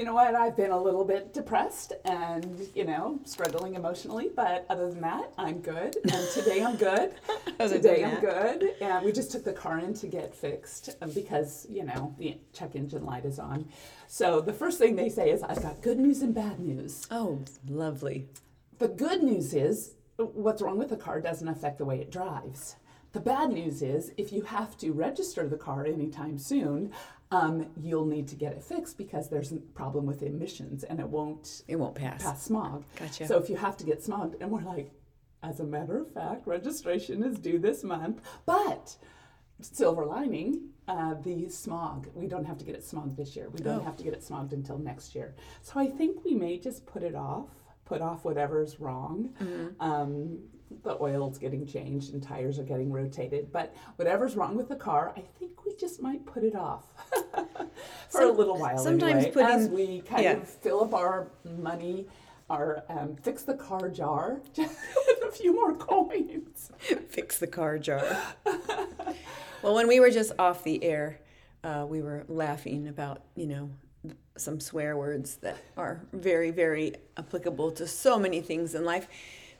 You know what? I've been a little bit depressed and, you know, struggling emotionally, but other than that, I'm good. And today I'm good. today I'm good. And we just took the car in to get fixed um, because, you know, the check engine light is on. So the first thing they say is, I've got good news and bad news. Oh, lovely. The good news is, what's wrong with the car doesn't affect the way it drives. The bad news is, if you have to register the car anytime soon, um, you'll need to get it fixed because there's a problem with emissions and it won't It won't pass. pass smog. Gotcha. So if you have to get smogged, and we're like, as a matter of fact, registration is due this month, but silver lining, uh, the smog, we don't have to get it smogged this year. We don't Oh. have to get it smogged until next year. So I think we may just put it off, put off whatever's wrong. Mm-hmm. Um, the oil's getting changed and tires are getting rotated, but whatever's wrong with the car, I think we just might put it off for a little while. sometimes anyway, putting- as we kind yeah. of fill up our money, our um, fix the car jar with a few more coins. Fix the car jar. well, when we were just off the air, uh, we were laughing about, you know, some swear words that are very, very applicable to so many things in life.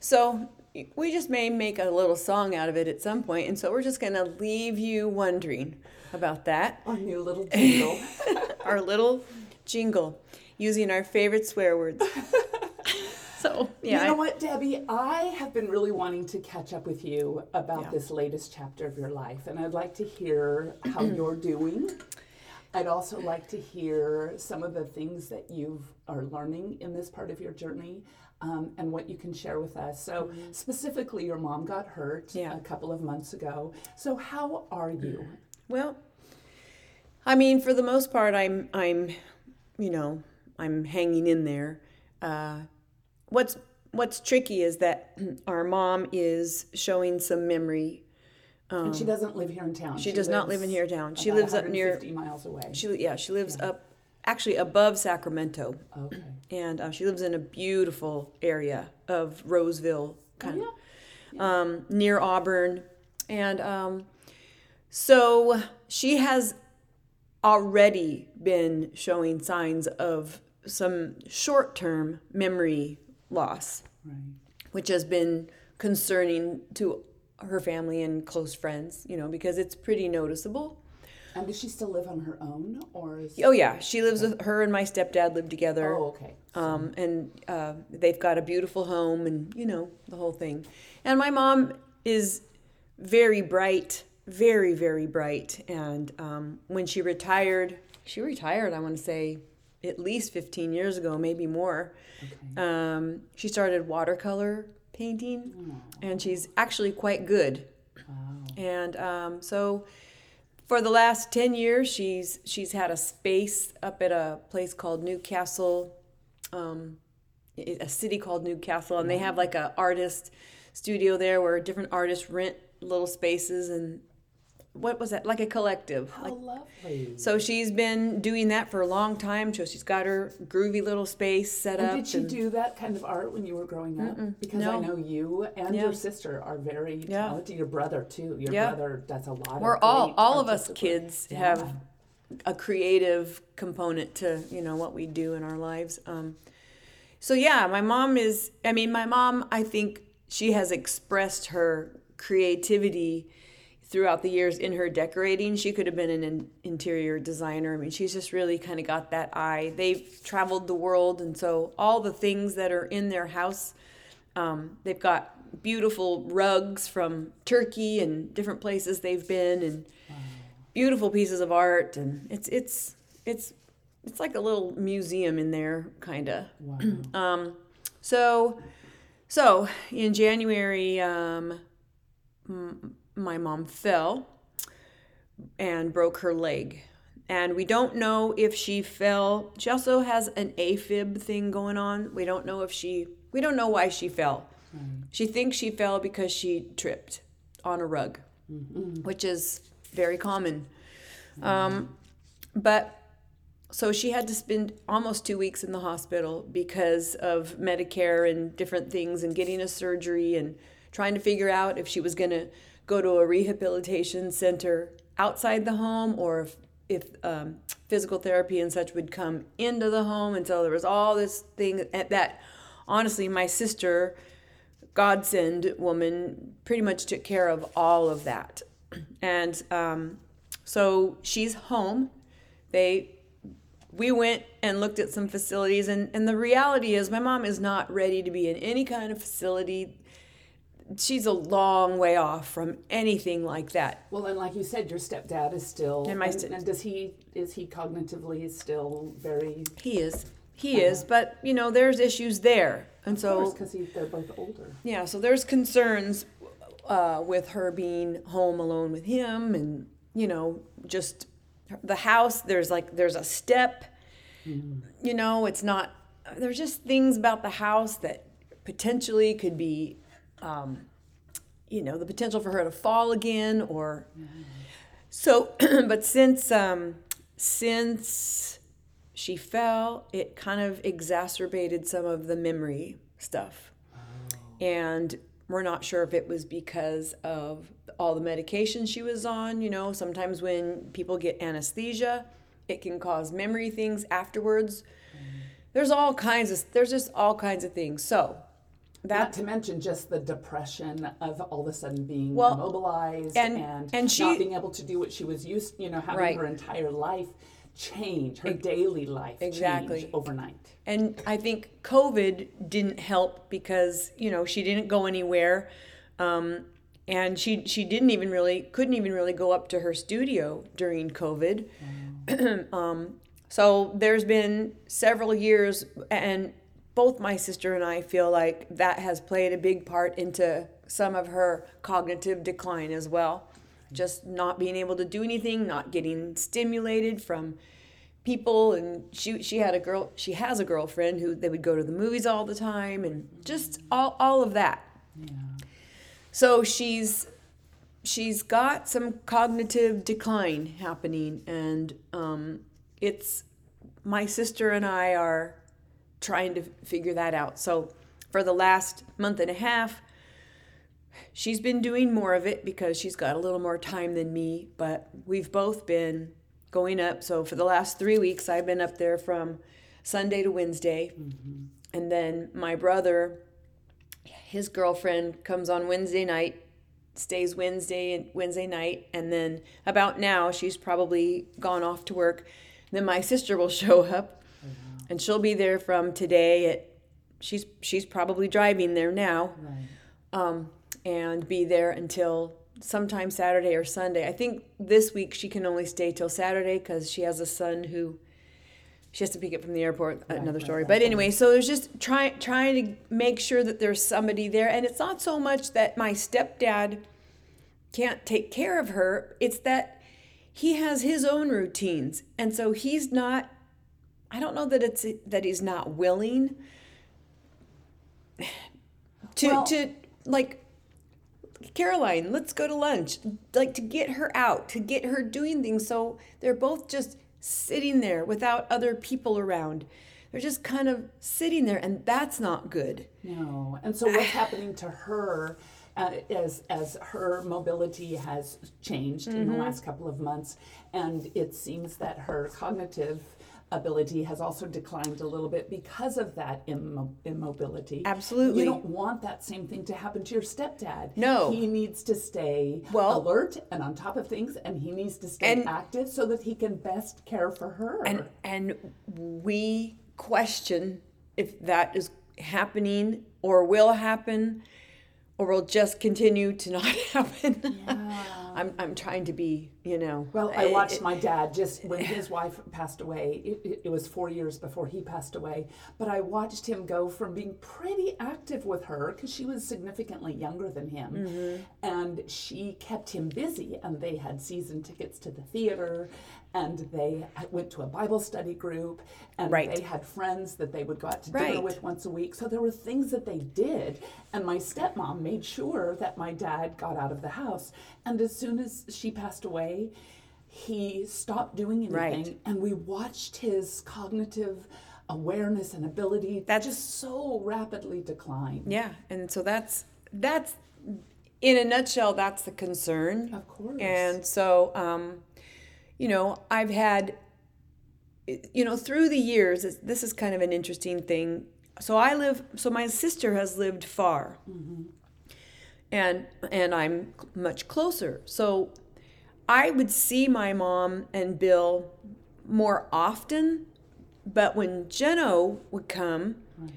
So we just may make a little song out of it at some point, and so we're just going to leave you wondering about that. Our new little jingle. Our little jingle using our favorite swear words. so, yeah. you know I- what, Debi? I have been really wanting to catch up with you about Yeah. this latest chapter of your life, and I'd like to hear how you're doing. I'd also like to hear some of the things that you are learning in this part of your journey. Um, and what you can share with us. So, specifically, your mom got hurt Mm-hmm. Yeah. a couple of months ago. So, how are you? Well, I mean, for the most part, I'm I'm, you know, I'm hanging in there. Uh, what's what's tricky is that our mom is showing some memory. And she doesn't live here in town. Um, She does not live in lives here town. She about lives up near. 150 miles away. She yeah, she lives up, actually above Sacramento, okay. and uh, she lives in a beautiful area of Roseville, kind of um, near Auburn, and um, so she has already been showing signs of some short-term memory loss, Right. which has been concerning to her family and close friends. You know, because it's pretty noticeable. And does she still live on her own, or is? Oh yeah, she lives with her and my stepdad live together. Oh, okay. Um, and uh, they've got a beautiful home and you know the whole thing and my mom is very bright very very bright and um, when she retired she retired i want to say at least 15 years ago maybe more Okay. um, she started watercolor painting and she's actually quite good Wow. and um, so for the last 10 years she's she's had a space up at a place called newcastle um, a city called newcastle and they have like a artist studio there where different artists rent little spaces and what was that like a collective How like lovely. so she's been doing that for a long time so she's got her groovy little space set and up did she do that kind of art when you were growing up? Because I know you and Yeah. your sister are very Yeah. talented. Your brother too. Your Yeah. brother does a lot. we're of all all of us kids Yeah. have a creative component to you know what we do in our lives um, so yeah my mom is i mean my mom i think she has expressed her creativity throughout the years in her decorating she could have been an in- interior designer. I mean she's just really kind of got that eye. They've traveled the world and so all the things that are in their house um, they've got beautiful rugs from turkey and different places they've been and beautiful pieces of art and it's it's it's it's like a little museum in there kind of Wow. um, so so in january um, my mom fell and broke her leg. And we don't know if she fell. She also has an AFib thing going on. We don't know if she, we don't know why she fell. Mm. She thinks she fell because she tripped on a rug, mm-hmm. which is very common. Mm-hmm. Um, but so she had to spend almost two weeks in the hospital because of Medicare and different things and getting a surgery and trying to figure out if she was going to go to a rehabilitation center outside the home or if, if um, physical therapy and such would come into the home. And so there was all this thing that honestly, my sister, godsend woman, pretty much took care of all of that. And um, so she's home. They we went and looked at some facilities and, and the reality is my mom is not ready to be in any kind of facility she's a long way off from anything like that. Well and like you said your stepdad is still and, my and, st- and does he is he cognitively still very he is. He uh, is but you know there's issues there. And so because they're both older. Yeah so there's concerns uh, with her being home alone with him and you know just the house there's like there's a step mm-hmm. you know it's not there's just things about the house that potentially could be um, you know the potential for her to fall again or mm-hmm. so but since um, since she fell it kind of exacerbated some of the memory stuff oh. and we're not sure if it was because of all the medication she was on. You know, sometimes when people get anesthesia, it can cause memory things afterwards. Mm-hmm. There's all kinds of there's just all kinds of things. So that not to mention just the depression of all of a sudden being well, immobilized and, and, and she, not being able to do what she was used, you know, having right. her entire life change, her it, daily life exactly overnight. And I think COVID didn't help because you know she didn't go anywhere, um, and she she didn't even really couldn't even really go up to her studio during COVID. Mm. um, so there's been several years, and both my sister and I feel like that has played a big part into some of her cognitive decline as well just not being able to do anything, not getting stimulated from people and she she had a girl she has a girlfriend who they would go to the movies all the time and just all all of that. Yeah. So she's she's got some cognitive decline happening and um, it's my sister and I are trying to figure that out. So for the last month and a half she's been doing more of it because she's got a little more time than me, but we've both been going up. So for the last three weeks, I've been up there from Sunday to Wednesday. Mm-hmm. And then my brother, his girlfriend comes on Wednesday night, stays Wednesday and Wednesday night, and then about now she's probably gone off to work. Then my sister will show up. And she'll be there from today at. She's she's probably driving there now. Right. Um, and be there until sometime Saturday or Sunday. I think this week she can only stay till Saturday because she has a son who she has to pick up from the airport. Right, another story, right, but anyway, so it's just trying trying to make sure that there's somebody there, and it's not so much that my stepdad can't take care of her; it's that he has his own routines, and so he's not. I don't know that it's that he's not willing to well, to like Caroline, let's go to lunch. Like to get her out, to get her doing things. So they're both just sitting there without other people around. They're just kind of sitting there, and that's not good. No. And so what's happening to her? Uh, as as her mobility has changed mm-hmm. in the mm-hmm. last couple of months, and it seems that her cognitive ability has also declined a little bit because of that immo- immobility. Absolutely. You don't want that same thing to happen to your stepdad. No. He needs to stay well, alert and on top of things and he needs to stay and, active so that he can best care for her. And and we question if that is happening or will happen or will just continue to not happen. Yeah. I'm I'm trying to be, you know. Well, I eh, watched eh, my dad just eh, when his wife passed away. It, it, it, was four years before he passed away, but I watched him go from being pretty active with her because she was significantly younger than him, mm-hmm. and she kept him busy. And they had season tickets to the theater, and they went to a Bible study group, and right. they had friends that they would go out to dinner with once a week. So there were things that they did, and my stepmom made sure that my dad got out of the house. And as soon as she passed away, he stopped doing anything, right. and we watched his cognitive awareness and ability that just so rapidly decline. Yeah, and so that's that's in a nutshell that's the concern. Of course. And so. Um, you know, I've had, you know, through the years, this is kind of an interesting thing. So I live, so my sister has lived far. Mm-hmm. And, and I'm much closer. So I would see my mom and Bill more often, but when Jeno would come right.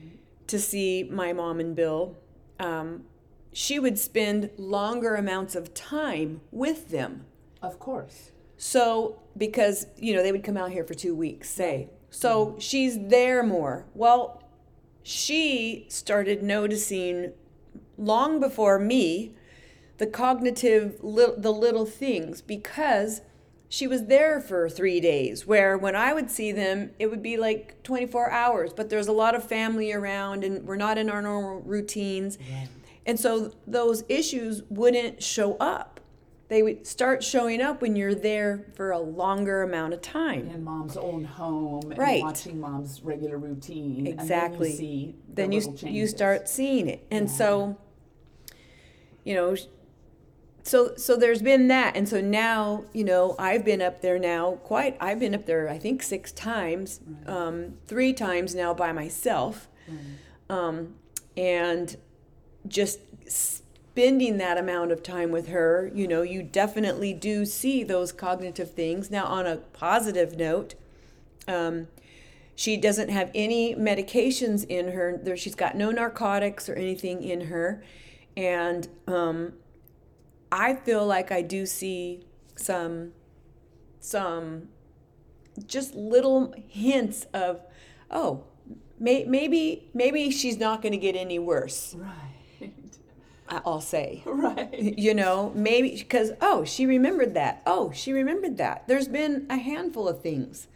to see my mom and Bill, um, she would spend longer amounts of time with them. Of course. So, because, you know, they would come out here for two weeks, say. So mm-hmm. she's there more. Well, she started noticing long before me the cognitive, the little things because she was there for three days where when i would see them it would be like 24 hours but there's a lot of family around and we're not in our normal routines. Right. and so those issues wouldn't show up. They would start showing up when you're there for a longer amount of time. In mom's own home right. watching mom's regular routine exactly then you, the then you, you start seeing it. And yeah. so you know so so there's been that and so now you know i've been up there now quite i've been up there i think six times right. um, three times now by myself right. um, and just spending that amount of time with her, you know, you definitely do see those cognitive things. Now, on a positive note, um, she doesn't have any medications in her. There, she's got no narcotics or anything in her, and um, I feel like I do see some, some, just little hints of, oh, may, maybe maybe she's not going to get any worse. Right. I'll say. Right. You know, maybe because, oh, she remembered that. Oh, she remembered that. There's been a handful of things.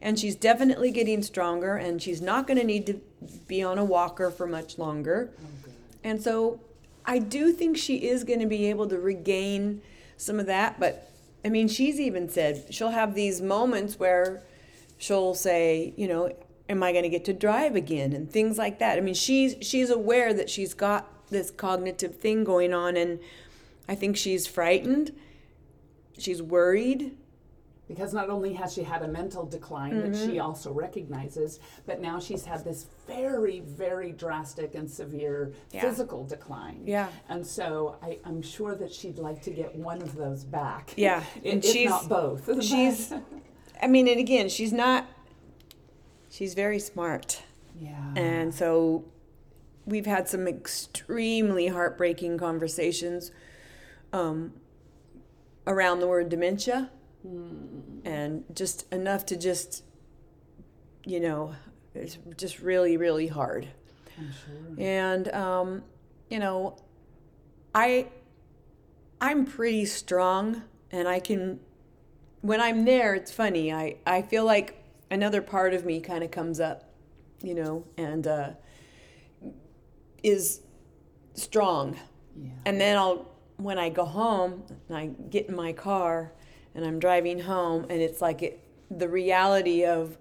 And she's definitely getting stronger, and she's not going to need to be on a walker for much longer. Oh, okay. And so I do think she is going to be able to regain some of that. But I mean, she's even said she'll have these moments where she'll say, you know, am I going to get to drive again and things like that. I mean, she's she's aware that she's got this cognitive thing going on and I think she's frightened. She's worried. Because not only has she had a mental decline mm-hmm. that she also recognizes, but now she's had this very, very drastic and severe yeah. physical decline. Yeah. And so I, am sure that she'd like to get one of those back. Yeah. and if she's not both. She's I mean, and again, she's not she's very smart. Yeah. And so we've had some extremely heartbreaking conversations um, around the word dementia mm. and just enough to just you know it's just really really hard sure. and um, you know i i'm pretty strong and i can when i'm there it's funny i i feel like another part of me kind of comes up you know and uh, is strong. Yeah. And then I'll when I go home and I get in my car and I'm driving home and it's like it the reality of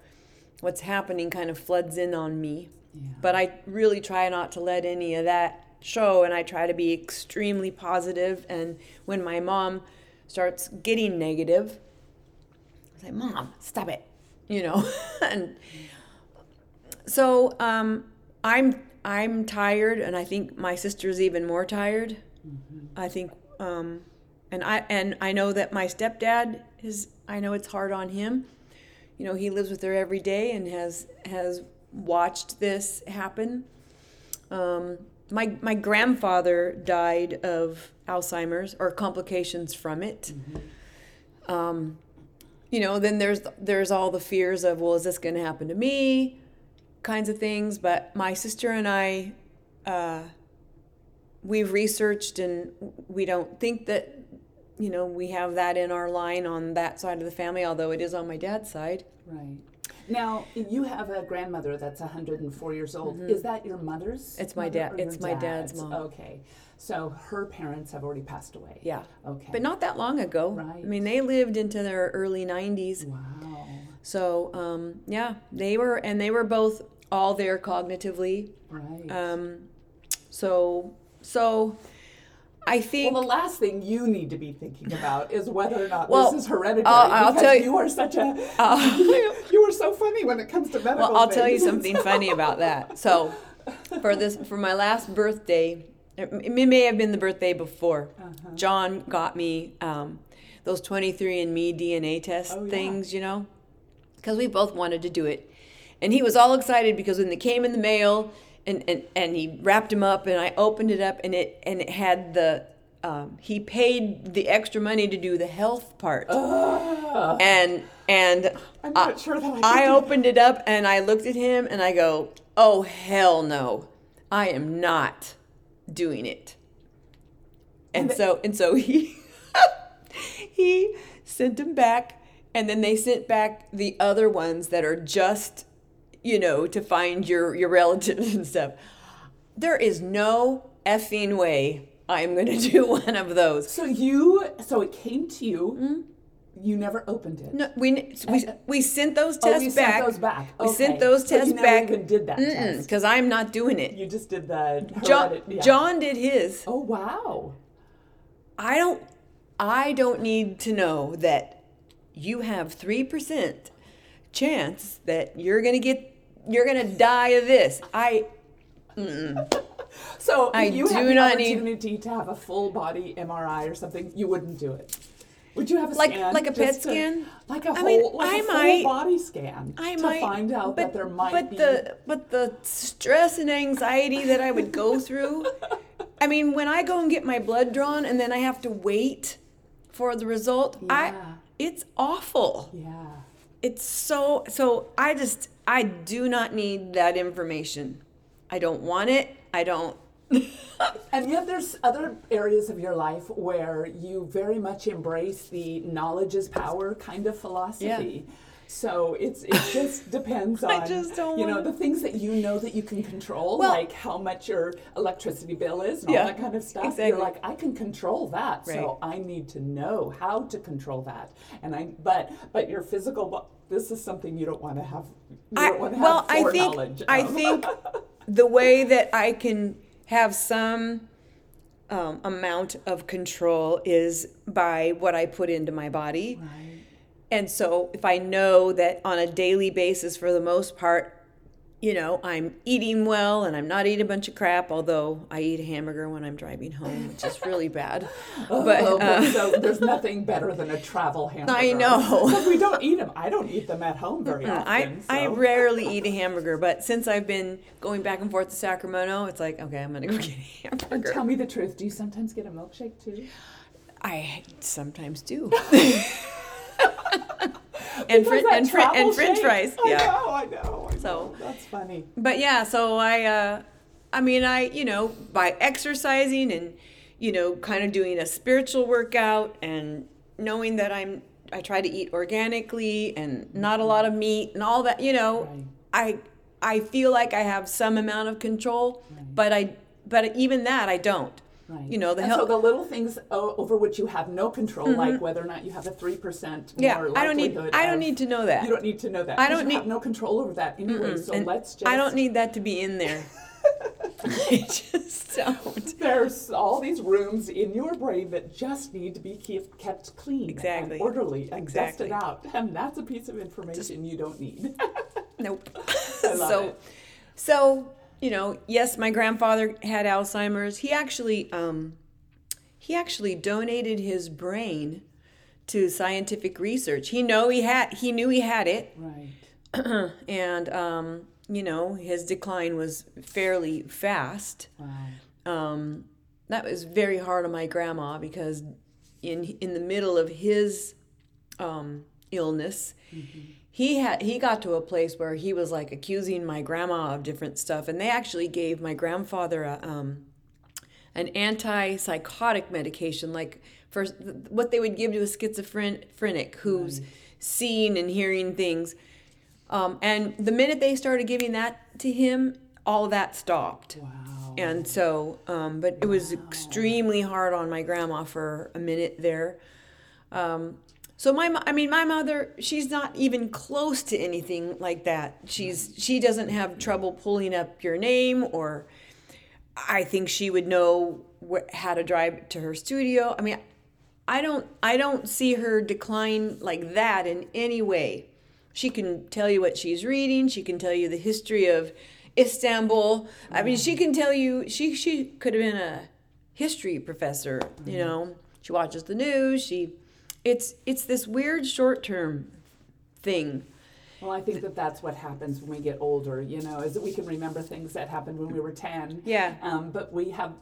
what's happening kind of floods in on me. Yeah. But I really try not to let any of that show and I try to be extremely positive. and when my mom starts getting negative I say, "Mom, stop it." You know. and so um I'm I'm tired, and I think my sister's even more tired. Mm-hmm. I think, um, and I and I know that my stepdad is. I know it's hard on him. You know, he lives with her every day and has has watched this happen. Um, my my grandfather died of Alzheimer's or complications from it. Um, you know, then there's there's all the fears of well, is this going to happen to me? Kinds of things. But my sister and I, uh, we've researched and we don't think that you know we have that in our line on that side of the family, although it is on my dad's side. Right. Now, you have a grandmother that's 104 years old. Is that your mother's? Mm-hmm. It's my dad- it's my dad's mom. Okay. So her parents have already passed away. Yeah. Okay. But not that long ago. Right. I mean, they lived into their early 90s. Wow. So, um, yeah, they were, and they were both all there cognitively. Right. Um, so, so I think. well, the last thing you need to be thinking about is whether or not Well, this is hereditary. I'll- I'll tell you- you are such a Uh, you are so funny when it comes to medical. well, I'll tell you something funny about that. So, for this, for my last birthday, it may have been the birthday before. Uh-huh. John got me um, those 23andMe DNA test Oh, yeah. things, you know, because we both wanted to do it. And he was all excited because when they came in the mail and, and, and he wrapped them up and I opened it up and it and it had the um, he paid the extra money to do the health part. And and I'm I- sure that I. I opened it up and I looked at him and I go, "Oh hell no. I am not doing it." And And so and so he he sent them back and then they sent back the other ones that are just you know to find your your relatives and stuff. There is no effing way I'm going to do one of those. So you, so it came to you. Hmm? You never opened it. No, we we, we sent those oh, tests you back. sent those back. We sent Okay. those So tests you never back. even did that test. Because I'm not doing it. You just did the John, yeah. John did his. Oh wow. I don't. I don't need to know that you have three percent chance that you're gonna get. You're gonna die of this. I. So I you had do the not need- opportunity to have a full body MRI or something, you wouldn't do it. Would you have a Like- scan? like a PET to- scan? Like a I whole, mean, like I a full might- body scan I to might find out that there might but be. the but the stress and anxiety that I would go through. I mean, when I go and get my blood drawn and then I have to wait for the result, I it's awful. yeah. It's so so I just I do not need that information. I don't want it. I don't And yet, there's other areas of your life where you very much embrace the knowledge is power kind of philosophy. yeah. So it's it just depends on I just don't you know the things that you know that you can control, Well- like how much your electricity bill is and Yeah, all that kind of stuff. exactly. You're like, I can control that, Right. so I need to know how to control that. And I but but your physical this is something you don't want to have. You I, don't want to well, have I think I think the way that I can have some um, amount of control is by what I put into my body. Right. And so if I know that on a daily basis, for the most part, you know, I'm eating well and I'm not eating a bunch of crap, although I eat a hamburger when I'm driving home, which is really bad. But Oh, uh, so there's nothing better than a travel hamburger. I know. But we don't eat them. I don't eat them at home very often. I, I rarely eat a hamburger, but since I've been going back and forth to Sacramento, it's like, okay, I'm going to go get a hamburger. And Tell me the truth. Do you sometimes get a milkshake too? I sometimes do. and fr- and, fr- and french fries. I Yeah. know, I know. So- that's funny. But yeah, so I, uh, I mean, I, you know, by exercising and, you know, kind of doing a spiritual workout and knowing that I'm, I try to eat organically and not a lot of meat and all that, you know, Right. I, I feel like I have some amount of control, but I, but even that I don't. Right. You know, the and hel- so the little things o- over which you have no control, mm-hmm. like whether or not you have a three percent Yeah, more I don't need, likelihood I don't of- need to know that. You don't need to know that. I don't you have need- no control over that anyway. So And let's just. I don't need that to be in there. I just don't. There's all these rooms in your brain that just need to be keep, kept clean Exactly. and orderly and Exactly. dusted out. And that's a piece of information you don't need. Nope. I love so, it. so you know, yes, my grandfather had Alzheimer's. He actually, um, he actually donated his brain to scientific research. He know he had, he knew he had it, Right. and um, you know, his decline was fairly fast. Wow. um, that was very hard on my grandma because in in the middle of his um, illness, mm-hmm. He had he got to a place where he was like accusing my grandma of different stuff, and they actually gave my grandfather a um, an antipsychotic medication, like for what they would give to a schizophrenic who's right. seeing and hearing things. Um, and the minute they started giving that to him, all of that stopped. Wow. And so, um, but it was extremely hard on my grandma for a minute there. So my, I mean, my mother, she's not even close to anything like that. She's, she doesn't have trouble pulling up your name, or I think she would know wh- how to drive to her studio. I mean, I don't, I don't see her decline like that in any way. She can tell you what she's reading. She can tell you the history of Istanbul. I mean, she can tell you she she could have been a history professor. You mm-hmm. know, she watches the news. She, it's it's this weird short term thing. Well, I think that that's what happens when we get older. You know, is that we can remember things that happened when we were ten. Yeah. Um, but we have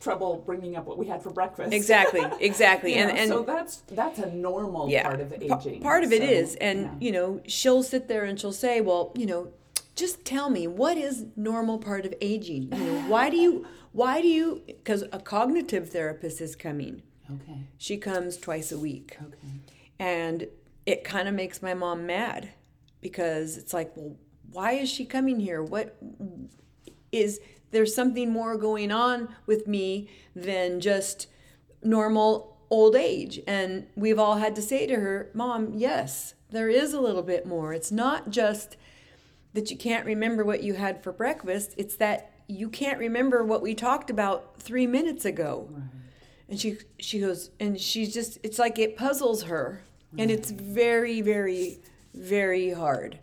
trouble bringing up what we had for breakfast. Exactly, exactly. and, and so that's that's a normal yeah, part of aging. part of it is, and yeah. you know, she'll sit there and she'll say, "Well, you know, just tell me what is normal part of aging you know why do you why do you because a cognitive therapist is coming okay she comes twice a week okay and it kind of makes my mom mad because it's like well why is she coming here what is there's something more going on with me than just normal old age and we've all had to say to her mom yes there is a little bit more it's not just that you can't remember what you had for breakfast. It's that you can't remember what we talked about three minutes ago. Right. And she she goes and she's just it's like it puzzles her. And it's very, very, very hard.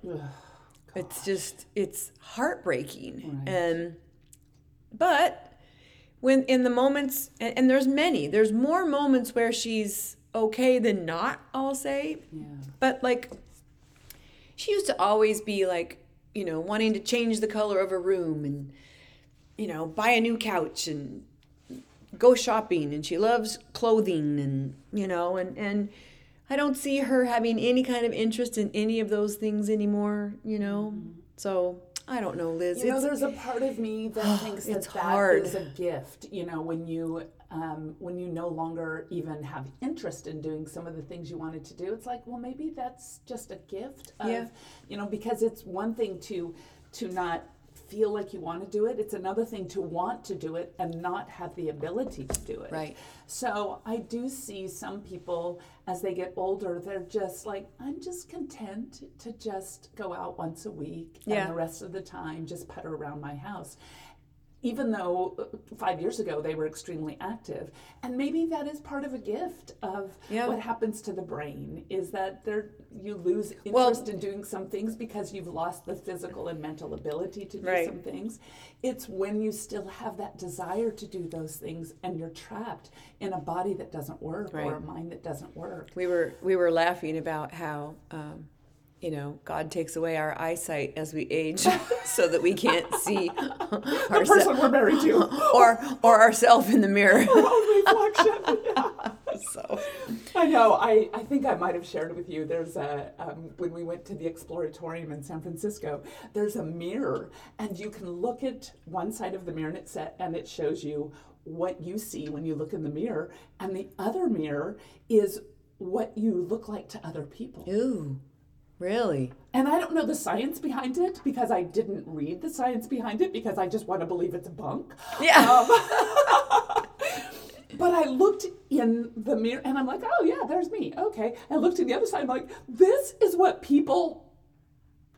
It's just it's heartbreaking. Right. And but when in the moments and, and, there's many, there's more moments where she's okay than not, I'll say. Yeah. But like she used to always be like you know, wanting to change the color of a room and, you know, buy a new couch and go shopping. And she loves clothing and, you know, and, and I don't see her having any kind of interest in any of those things anymore, you know? So I don't know, Liz. You know, there's a part of me that thinks that that hard. is a gift. You know, when you um, when you no longer even have interest in doing some of the things you wanted to do, it's like, well, maybe that's just a gift. Of, yeah. You know, because it's one thing to to not feel like you want to do it. It's another thing to want to do it and not have the ability to do it. Right. So I do see some people as they get older, they're just like, I'm just content to just go out once a week yeah. and the rest of the time just putter around my house even though uh, five years ago they were extremely active and maybe that is part of a gift of yeah. what happens to the brain is that there you lose interest well, in doing some things because you've lost the physical and mental ability to do right. some things it's when you still have that desire to do those things and you're trapped in a body that doesn't work right. or a mind that doesn't work we were we were laughing about how um, you know, God takes away our eyesight as we age so that we can't see the person we're married to or or ourselves in the mirror. Reflection. Yeah. So I know. I, I think I might have shared with you. There's a um, when we went to the Exploratorium in San Francisco. There's a mirror, and you can look at one side of the mirror, and it set and it shows you what you see when you look in the mirror, and the other mirror is what you look like to other people. Ooh. Really? And I don't know the science behind it because I didn't read the science behind it because I just want to believe it's a bunk. Yeah. Um, but I looked in the mirror and I'm like, oh yeah, there's me. Okay. I looked to the other side. I'm like, this is what people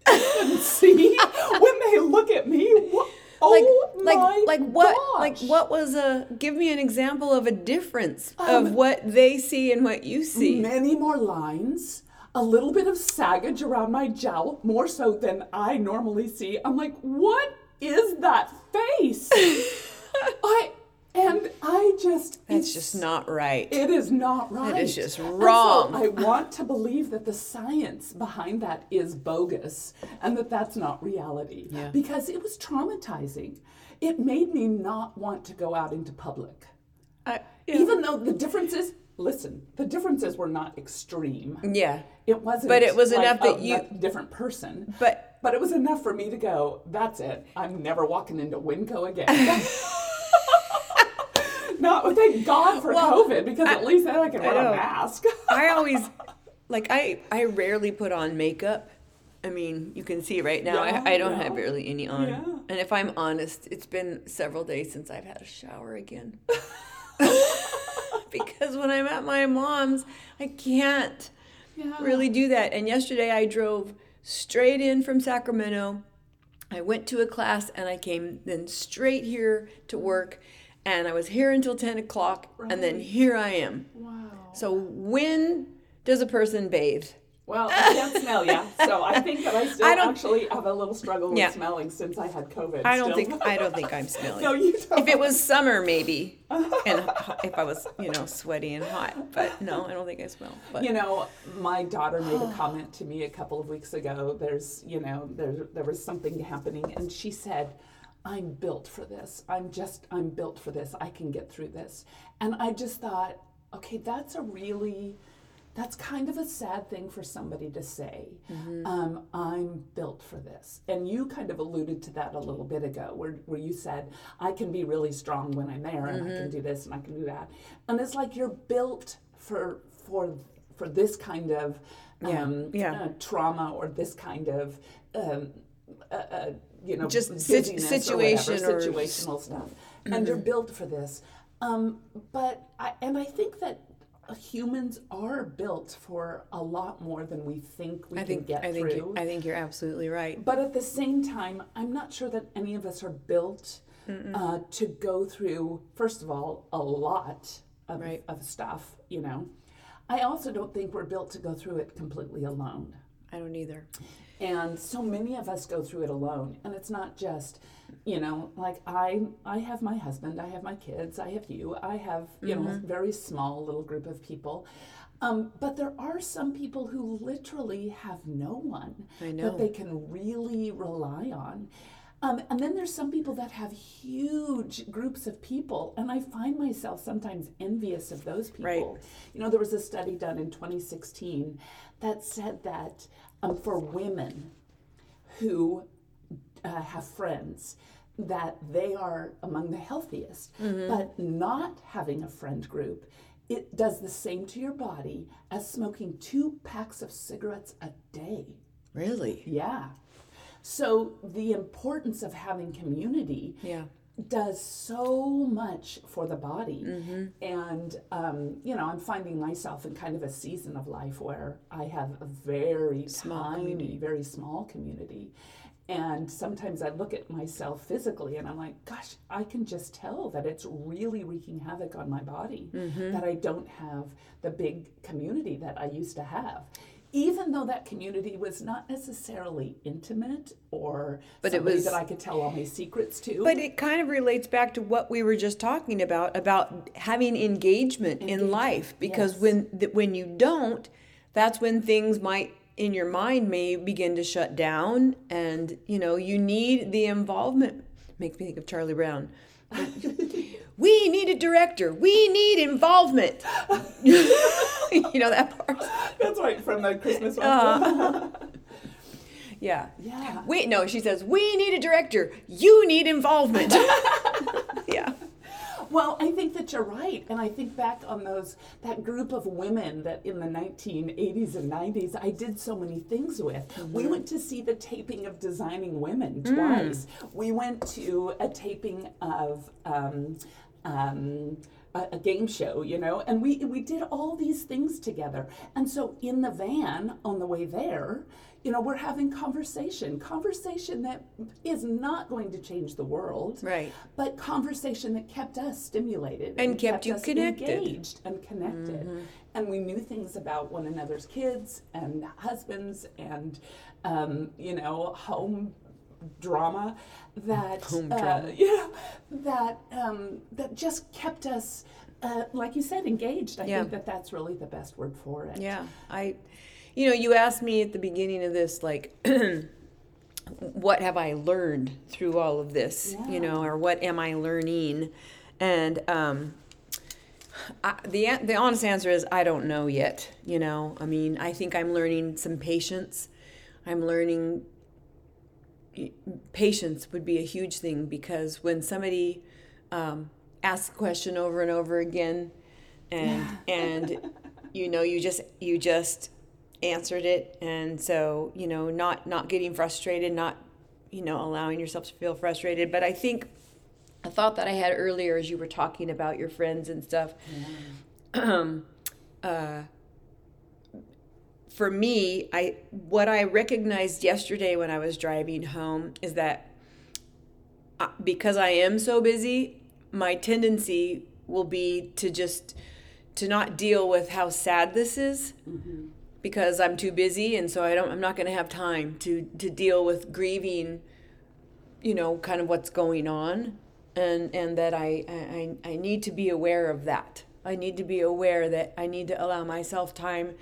see when they look at me. What? like oh like like what gosh. like what was a give me an example of a difference um, of what they see and what you see many more lines a little bit of saggage around my jowl, more so than I normally see. I'm like, what is that face? I and I just That's just not right. It is not right. It is just wrong. So I want to believe that the science behind that is bogus and that that's not reality yeah. because it was traumatizing it made me not want to go out into public. I, yeah. Even though the differences, listen, the differences were not extreme. yeah. It wasn't. But it was like enough that a you- different person. But But it was enough for me to go. That's it. I'm never walking into Winco again. no, thank God for Well, COVID because at least then I can wear know. a mask. I always like I I rarely put on makeup. I mean, you can see right now Yeah, I, I don't yeah. have barely any on. Yeah. And if I'm honest, it's been several days since I've had a shower again. because when I'm at my mom's, I can't yeah. really do that. And yesterday I drove straight in from Sacramento. I went to a class and I came then straight here to work. And I was here until 10 o'clock. And then here I am. Wow. So when does a person bathe? Well, I can't smell ya, so I think that I still I don't- actually have a little struggle with Yeah. smelling since I had COVID. I don't still. think I don't think I'm smelling. no, you don't. If it was summer, maybe, and if I was, you know, sweaty and hot. But no, I don't think I smell. But You know, my daughter made a comment to me a couple of weeks ago. There's, you know, there there was something happening, and she said, "I'm built for this. I'm just, I'm built for this. I can get through this." And I just thought, okay, that's a really, that's kind of a sad thing for somebody to say. Um, I'm built for this. And you kind of alluded to that a little bit ago, where, where you said, I can be really strong when I'm there, and I can do this and I can do that. And it's like you're built for for for this kind of Yeah, um, yeah. uh, trauma or this kind of um, uh, uh, you know Just sit- busyness situation or or- whatever, situational stuff, and you're built for this. Um, but I, and I think that humans are built for a lot more than we think we I can think get I think through. I think you're absolutely right. But at the same time, I'm not sure that any of us are built uh, to go through, first of all, a lot of, Right. of stuff, you know. I also don't think we're built to go through it completely alone. I don't either. And so many of us go through it alone. And it's not just, you know, like I I have my husband, I have my kids, I have you, I have, you know, a very small little group of people. Um, but there are some people who literally have no one know. that they can really rely on. Um, and then there's some people that have huge groups of people, and I find myself sometimes envious of those people. Right. You know, there was a study done in 2016 that said that um, for women who uh, have friends, that they are among the healthiest. But not having a friend group, it does the same to your body as smoking two packs of cigarettes a day. Really? Yeah. So the importance of having community Yeah. Does so much for the body. And, um, you know, I'm finding myself in kind of a season of life where I have a very Small tiny, very small community. And sometimes I look at myself physically and I'm like, gosh, I can just tell that it's really wreaking havoc on my body, that I don't have the big community that I used to have. Even though that community was not necessarily intimate or But it was- that I could tell all my secrets to. But it kind of relates back to what we were just talking about about having engagement, in life because yes. when th- when you don't, that's when things might in your mind may begin to shut down and you know you need the involvement makes me think of Charlie Brown. we need a director. We need involvement. you know that part? That's right from the Christmas one. Uh-huh. Yeah. Yeah. Wait, no, she says, we need a director. You need involvement. yeah. Well, I think that you're right, and I think back on those that group of women that in the 1980s and 90s I did so many things with. We went to see the taping of Designing Women twice. We went to a taping of. Um, um, a, a game show, you know, and we we did all these things together. And so in the van on the way there, you know, we're having conversation, conversation that is not going to change the world, Right. but conversation that kept us stimulated And kept you us connected. engaged and connected Mm-hmm. and we knew things about one another's kids and husbands and um, you know home drama that Home uh, drama. you know that um, that just kept us uh, like you said engaged i Yeah. think that that's really the best word for it Yeah. I, you know, you asked me at the beginning of this, like, what have I learned through all of this, Yeah. you know, or what am I learning? And um, I, the the honest answer is I don't know yet. You know, I mean, I think I'm learning some patience. I'm learning patience would be a huge thing because when somebody um, asks a question over and over again, and and you know you just you just answered it, and so you know not not getting frustrated, not you know allowing yourself to feel frustrated. But I think a thought that I had earlier as you were talking about your friends and stuff. Um, uh, for me, I what I recognized yesterday when I was driving home is that uh, because I am so busy, my tendency will be to just to not deal with how sad this is because I'm too busy and so I don't I'm not going to have time to to deal with grieving you know kind of what's going on and and that I I I need to be aware of that. I need to be aware that I need to allow myself time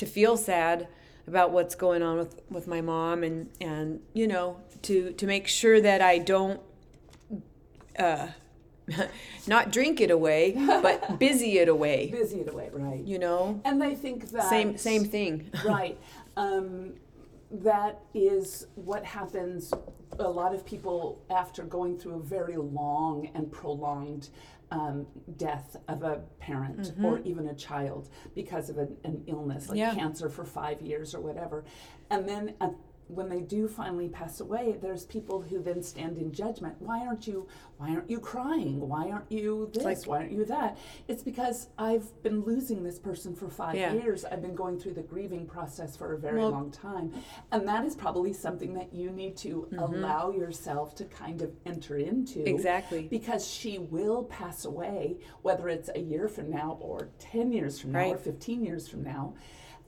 to feel sad about what's going on with with my mom and and you know to to make sure that I don't uh not drink it away but busy it away busy it away, right? you know And they think that same same thing right. Um, that is what happens. A lot of people, after going through a very long and prolonged um, death of a parent or even a child because of an, an illness, like Mm-hmm. Yeah. cancer for five years or whatever, and then when they do finally pass away, there's people who then stand in judgment. Why aren't you? Why aren't you crying? Why aren't you this? like- why aren't you that? It's because I've been losing this person for five Yeah. years. I've been going through the grieving process for a very Well- long time. And that is probably something that you need to mm-hmm. allow yourself to kind of enter into. Exactly. Because she will pass away, whether it's a year from now or 10 years from now or 15 years from now.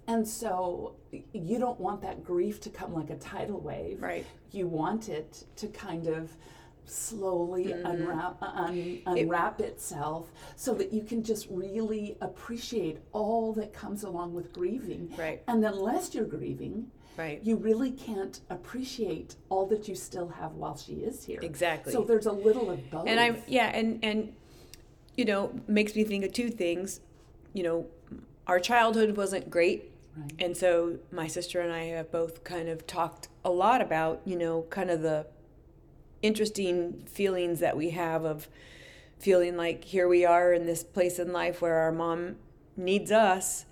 And so you don't want that grief to come like a tidal wave. Right. You want it to kind of slowly Mm-hmm. unwrap, un, unwrap itself so that you can just really appreciate all that comes along with grieving. Right. And unless you're grieving, right you really can't appreciate all that you still have while she is here. Exactly. So there's a little of both. and i'm yeah and and you know makes me think of two things you know our childhood wasn't great And so my sister and i have both kind of talked a lot about you know kind of the interesting feelings that we have of feeling like here we are in this place in life where our mom needs us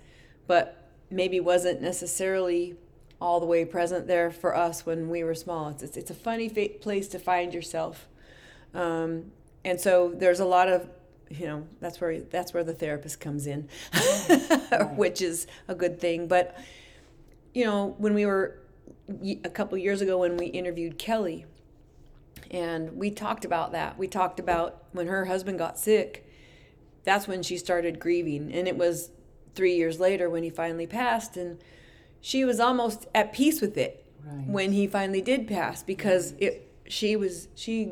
but maybe wasn't necessarily all the way present there for us when we were small. It's, it's, it's a funny fa- place to find yourself. Um, and so there's a lot of you know that's where that's where the therapist comes in mm-hmm. which is a good thing. But you know when we were a couple years ago when we interviewed kelly and we talked about that. We talked about when her husband got sick that's when she started grieving. And it was three years later when he finally passed and she was almost at peace with it Right. when he finally did pass because it she was she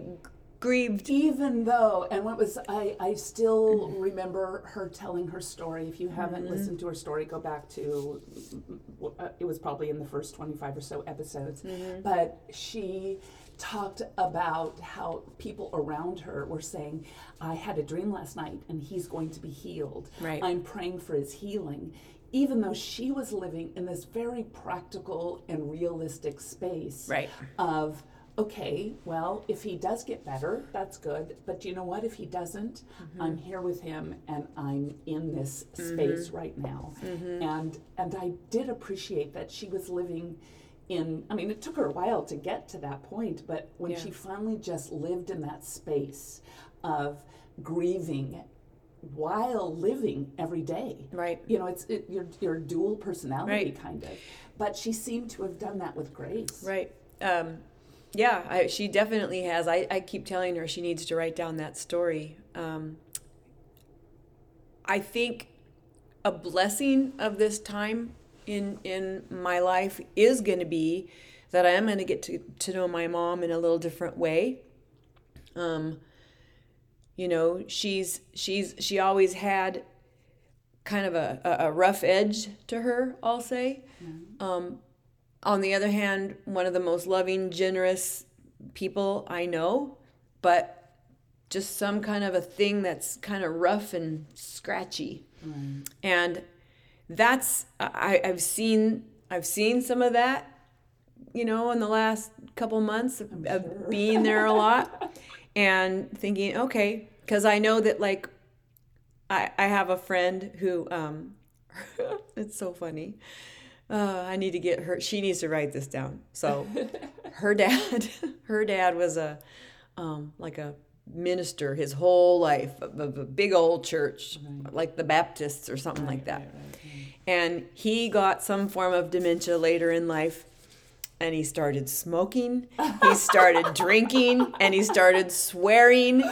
grieved even though and what was i i still remember her telling her story if you haven't Mm-hmm. listened to her story go back to uh, it was probably in the first 25 or so episodes Mm-hmm. but she talked about how people around her were saying i had a dream last night and he's going to be healed Right. i'm praying for his healing even though she was living in this very practical and realistic space Right. of okay, well, if he does get better, that's good. But you know what? If he doesn't, mm-hmm. I'm here with him and I'm in this mm-hmm. space right now. Mm-hmm. And and I did appreciate that she was living in I mean, it took her a while to get to that point, but when Yeah. she finally just lived in that space of grieving while living every day. Right. You know, it's it, your your dual personality Right. kind of. But she seemed to have done that with grace. Right. Um, yeah, I, she definitely has. I, I keep telling her she needs to write down that story. Um, I think a blessing of this time in in my life is going to be that I am going to get to to know my mom in a little different way. Um, you know, she's she's she always had kind of a, a, a rough edge to her. I'll say. Um, on the other hand, one of the most loving, generous people I know, but just some kind of a thing that's kind of rough and scratchy. Right. And that's I, I've seen I've seen some of that, you know, in the last couple months of, sure. of being there a lot and thinking, okay, because I know that like I I have a friend who um it's so funny. Uh, I need to get her. She needs to write this down. So, her dad, her dad was a, um, like a minister his whole life of a big old church, right. like the Baptists or something right, like that. Right, and he got some form of dementia later in life, and he started smoking, he started drinking, and he started swearing,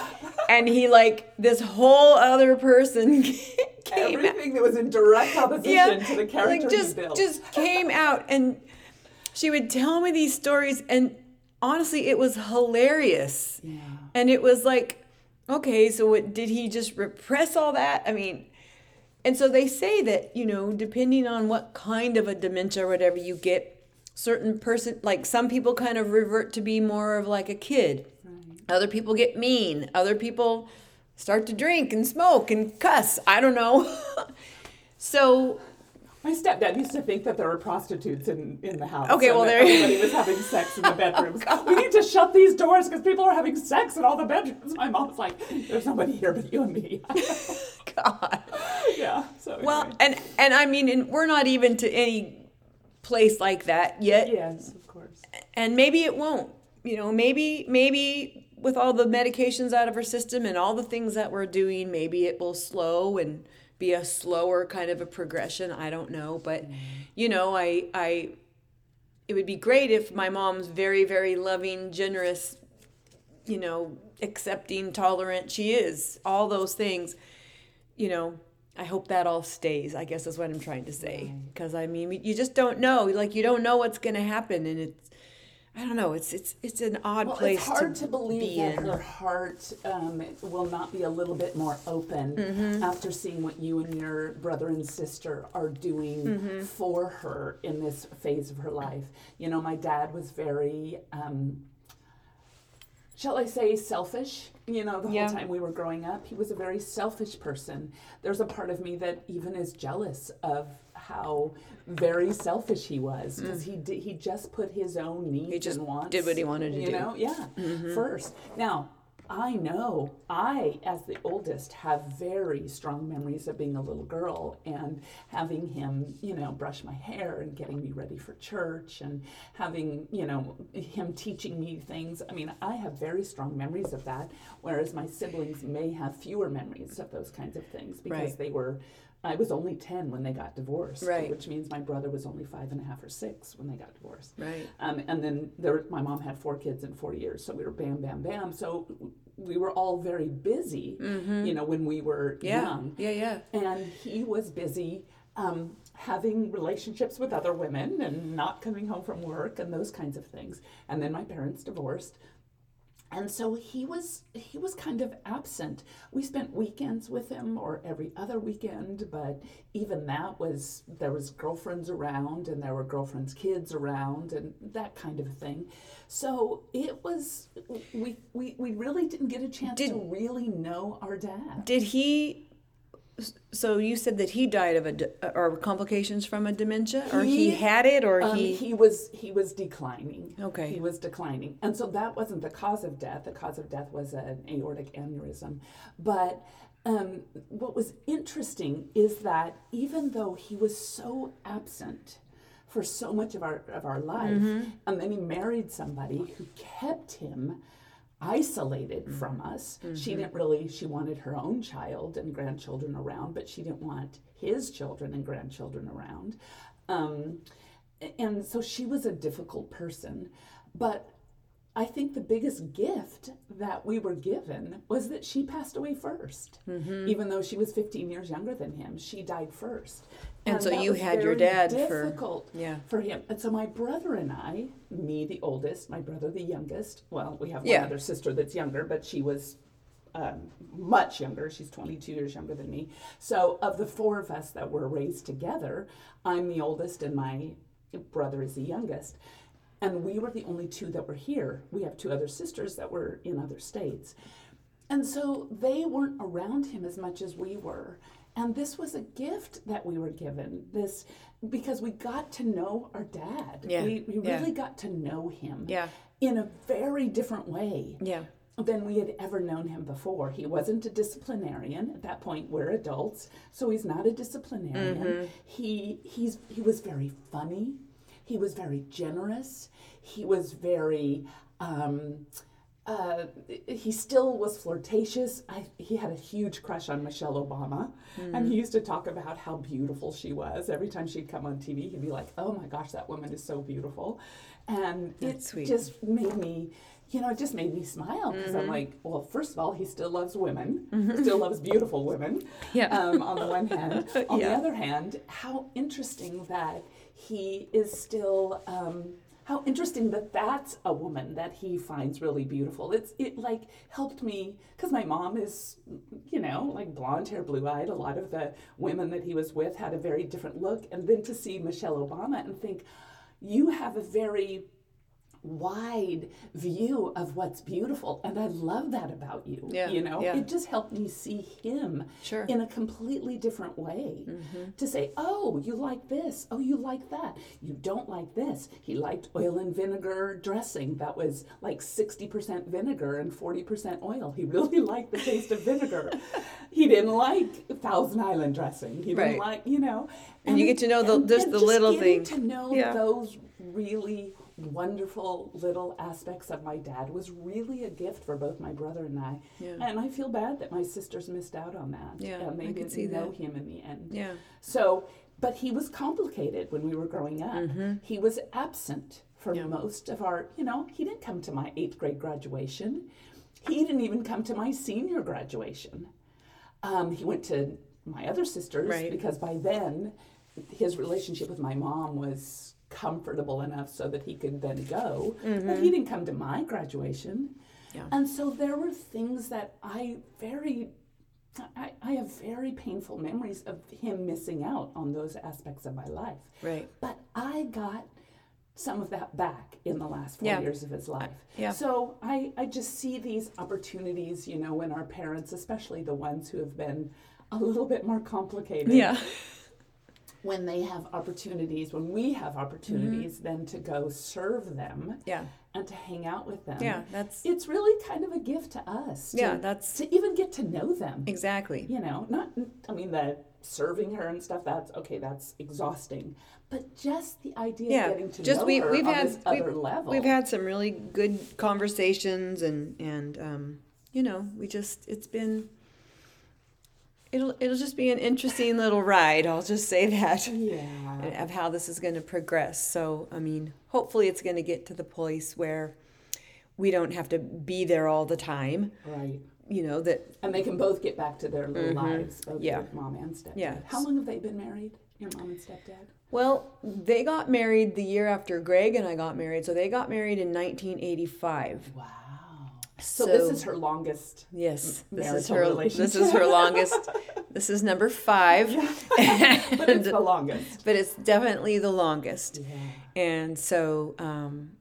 and he like this whole other person came everything out. that was in direct opposition yeah, to the character like just, just came out, and she would tell me these stories, and honestly, it was hilarious. Yeah. And it was like, okay, so what, did he just repress all that? I mean, and so they say that, you know, depending on what kind of a dementia or whatever you get, certain person, like some people kind of revert to be more of like a kid. Right. Other people get mean. Other people start to drink and smoke and cuss. I don't know. so my stepdad used to think that there were prostitutes in, in the house. Okay, well, there everybody was having sex in the oh, bedrooms. oh, we need to shut these doors because people are having sex in all the bedrooms. My mom's like, "There's nobody here but you and me." God. Yeah. So anyway. well, and and I mean, and we're not even to any place like that yet. Yes, of course. And maybe it won't. You know, maybe maybe with all the medications out of her system and all the things that we're doing, maybe it will slow and be a slower kind of a progression. I don't know, but mm-hmm. you know, I I it would be great if my mom's very very loving, generous, you know, accepting, tolerant. She is all those things. You know, I hope that all stays. I guess is what I'm trying to say. Because I mean, you just don't know. Like you don't know what's going to happen, and it's I don't know. It's it's it's an odd well, place. It's hard to, to believe be that in. her heart um, will not be a little bit more open mm-hmm. after seeing what you and your brother and sister are doing mm-hmm. for her in this phase of her life. You know, my dad was very. Um, shall I say, selfish. You know, the yeah. whole time we were growing up, he was a very selfish person. There's a part of me that even is jealous of how very selfish he was because mm. he did, he just put his own needs he just and wants. Did what he wanted to you do. You know, yeah. Mm-hmm. First, now I know I, as the oldest, have very strong memories of being a little girl and having him, you know, brush my hair and getting me ready for church and having, you know, him teaching me things. I mean, I have very strong memories of that, whereas my siblings may have fewer memories of those kinds of things because right. they were I was only 10 when they got divorced, right. which means my brother was only five and a half or six when they got divorced. Right. Um, and then there, my mom had four kids in four years, so we were bam, bam, bam. So we were all very busy, mm-hmm. you know, when we were yeah. young. Yeah, yeah. And he was busy um, having relationships with other women and not coming home from work and those kinds of things. And then my parents divorced and so he was he was kind of absent. We spent weekends with him or every other weekend but even that was there was girlfriends around and there were girlfriends kids around and that kind of thing. So it was we we, we really didn't get a chance did, to really know our dad. Did he so you said that he died of a or complications from a dementia, or he, he had it, or um, he he was he was declining. Okay, he was declining, and so that wasn't the cause of death. The cause of death was an aortic aneurysm, but. Um, what was interesting is that even though he was so absent for so much of our of our life, mm-hmm. and then he married somebody who kept him isolated mm-hmm. from us. Mm-hmm. She didn't really, she wanted her own child and grandchildren around, but she didn't want his children and grandchildren around. Um, and so she was a difficult person. But I think the biggest gift that we were given was that she passed away 1st mm-hmm. Even though she was 15 years younger than him, she died first. And, and so you had your dad difficult for yeah. for him. And so my brother and I, me the oldest, my brother the youngest. Well, we have one yeah. other sister that's younger, but she was um, much younger. She's 22 years younger than me. So of the four of us that were raised together, I'm the oldest, and my brother is the youngest. And we were the only two that were here. We have two other sisters that were in other states. And so they weren't around him as much as we were. And this was a gift that we were given. This because we got to know our dad. Yeah, We, we yeah. really got to know him Yeah. in a very different way Yeah. than we had ever known him before. He wasn't a disciplinarian. At that point, we're adults, so he's not a disciplinarian. Mm-hmm. He he's he was very funny. He was very generous. He was very. Um, uh, he still was flirtatious. I, he had a huge crush on Michelle Obama, and he used to talk about how beautiful she was. Every time she'd come on TV, he'd be like, "Oh my gosh, that woman is so beautiful," and That's it sweet. just made me, you know, it just made me smile because I'm like, well, first of all, he still loves women, still loves beautiful women. Yeah. Um, on the one hand, on the other hand, how interesting that he is still. Um, how interesting that that's a woman that he finds really beautiful. It's it like helped me because my mom is, you know, like blonde hair, blue eyed. A lot of the women that he was with had a very different look, and then to see Michelle Obama and think, you have a very wide view of what's beautiful and i love that about you Yeah, you know? yeah. it just helped me see him Sure. in a completely different way. Mm-hmm. To say oh you like this. Oh you like that. You don't like this. He liked oil and vinegar dressing that was like 60% vinegar and 40% oil. He really liked the taste of vinegar. He didn't like thousand island dressing. He didn't like you know? And you get to know the- and- just and the little getting things. to know Yeah. those really wonderful little aspects of my dad was really a gift for both my brother and I. Yeah. And I feel bad that my sisters missed out on that. Yeah, and they I didn't see know that. him in the end. Yeah. So, but he was complicated when we were growing up. He was absent for Mm-hmm. Yeah. most of our, you know, he didn't come to my eighth grade graduation. He didn't even come to my senior graduation. Um, he went to my other sisters Right. because by then his relationship with my mom was comfortable enough so that he could then go. But he mm-hmm. didn't come to my graduation. Yeah. And so there were things that I very I, I have very painful memories of him missing out on those aspects of my life. Right. But I got some of that back in the last four Yeah. years of his life. Yeah. So I, I just see these opportunities, you know, when our parents, especially the ones who have been a little bit more complicated, Yeah. when they have opportunities, when we have opportunities, then to go serve them Yeah. and to hang out with them. Yeah. That's It's really kind of a gift to us. To, Yeah, that's- to even get to know them. exactly. You know, not I mean the serving her and stuff. That's okay. That's exhausting. But just the idea Yeah, of getting to just know we- her we've on had- this we've- other level. We've had some really good conversations and and um, you know, we just it's been it'll it'll just be an interesting little ride, I'll just say that. yeah. Of how this is going to progress. So, I mean, hopefully it's going to get to the place where we don't have to be there all the time, Right. you know, that And they can both get back to their little lives, both Mm-hmm. Yeah. mom and stepdad. Yeah. How long have they been married? Your mom and stepdad? Well, they got married the year after Greg and I got married. So they got married in 1985. Wow. So, this is her longest. Yes, this is her. This is her longest. This is number five, But it's the longest. but it's definitely the longest. Yeah. And so, um,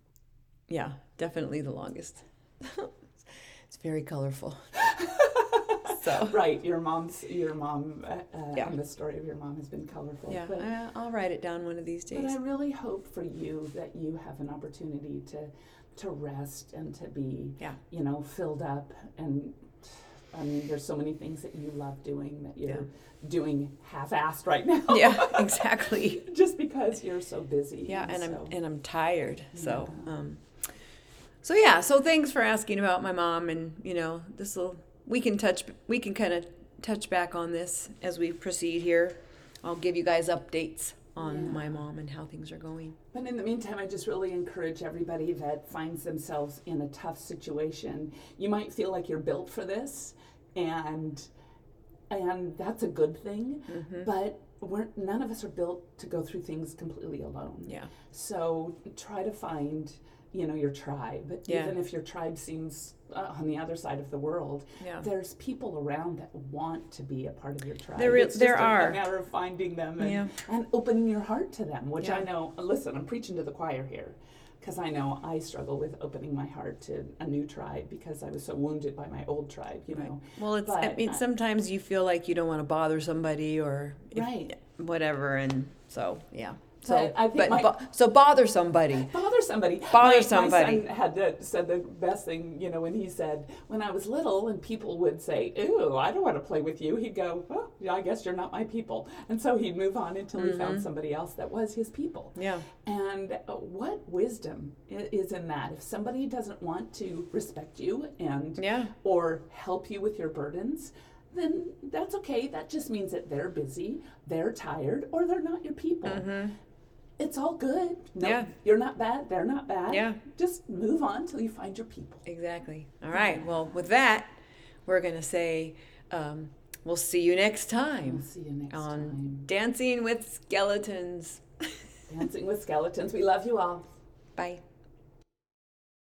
yeah, definitely the longest. it's very colorful. so Right. Your mom's your mom uh, uh, Yeah. and the story of your mom has been colorful. yeah, But, I'll write it down one of these days. but. I really hope for you that you have an opportunity to to rest and to be Yeah. you know filled up and I mean there's so many things that you love doing that you're doing half-assed right now. yeah, exactly. Just because you're so busy. Yeah, and I'm and I'm tired. So, um, so yeah. So thanks for asking about my mom, and you know, this will we can touch we can kind of touch back on this as we proceed here. I'll give you guys updates on Yeah. my mom and how things are going. But in the meantime, I just really encourage everybody that finds themselves in a tough situation. You might feel like you're built for this, and and that's a good thing. Mm-hmm. But we're none of us are built to go through things completely alone. Yeah. So try to find, you know, your tribe, Yeah. even if your tribe seems uh, on the other side of the world, Yeah. there's people around that want to be a part of your tribe. There it's there are. a matter of finding them and, Yeah. and opening your heart to them, which I know. Listen, I'm preaching to the choir here. Because I know I struggle with opening my heart to a new tribe because I was so wounded by my old tribe, you know. Well, it's. I mean, uh, sometimes you feel like you don't want to bother somebody or if- Right. whatever, and so yeah. So, I think but my- bo- so bother somebody. bother somebody. Bother my, somebody. My son had the, said the best thing, you know, when he said, when I was little and people would say, "Ooh, I don't want to play with you," he'd go, "Well, yeah, I guess you're not my people," and so he'd move on until he Mm-hmm. found somebody else that was his people. Yeah. And what wisdom is in that? If somebody doesn't want to respect you and Yeah. or help you with your burdens, then that's okay. That just means that they're busy, they're tired, or they're not your people. It's all good. No. Yeah. you're not bad. They're not bad. Yeah. Just move on till you find your people. Exactly. All right. Well, with that, we're gonna say um, we'll see you next We'll time see you next on time. Dancing with Skeletons. Dancing with Skeletons. We love you all. Bye.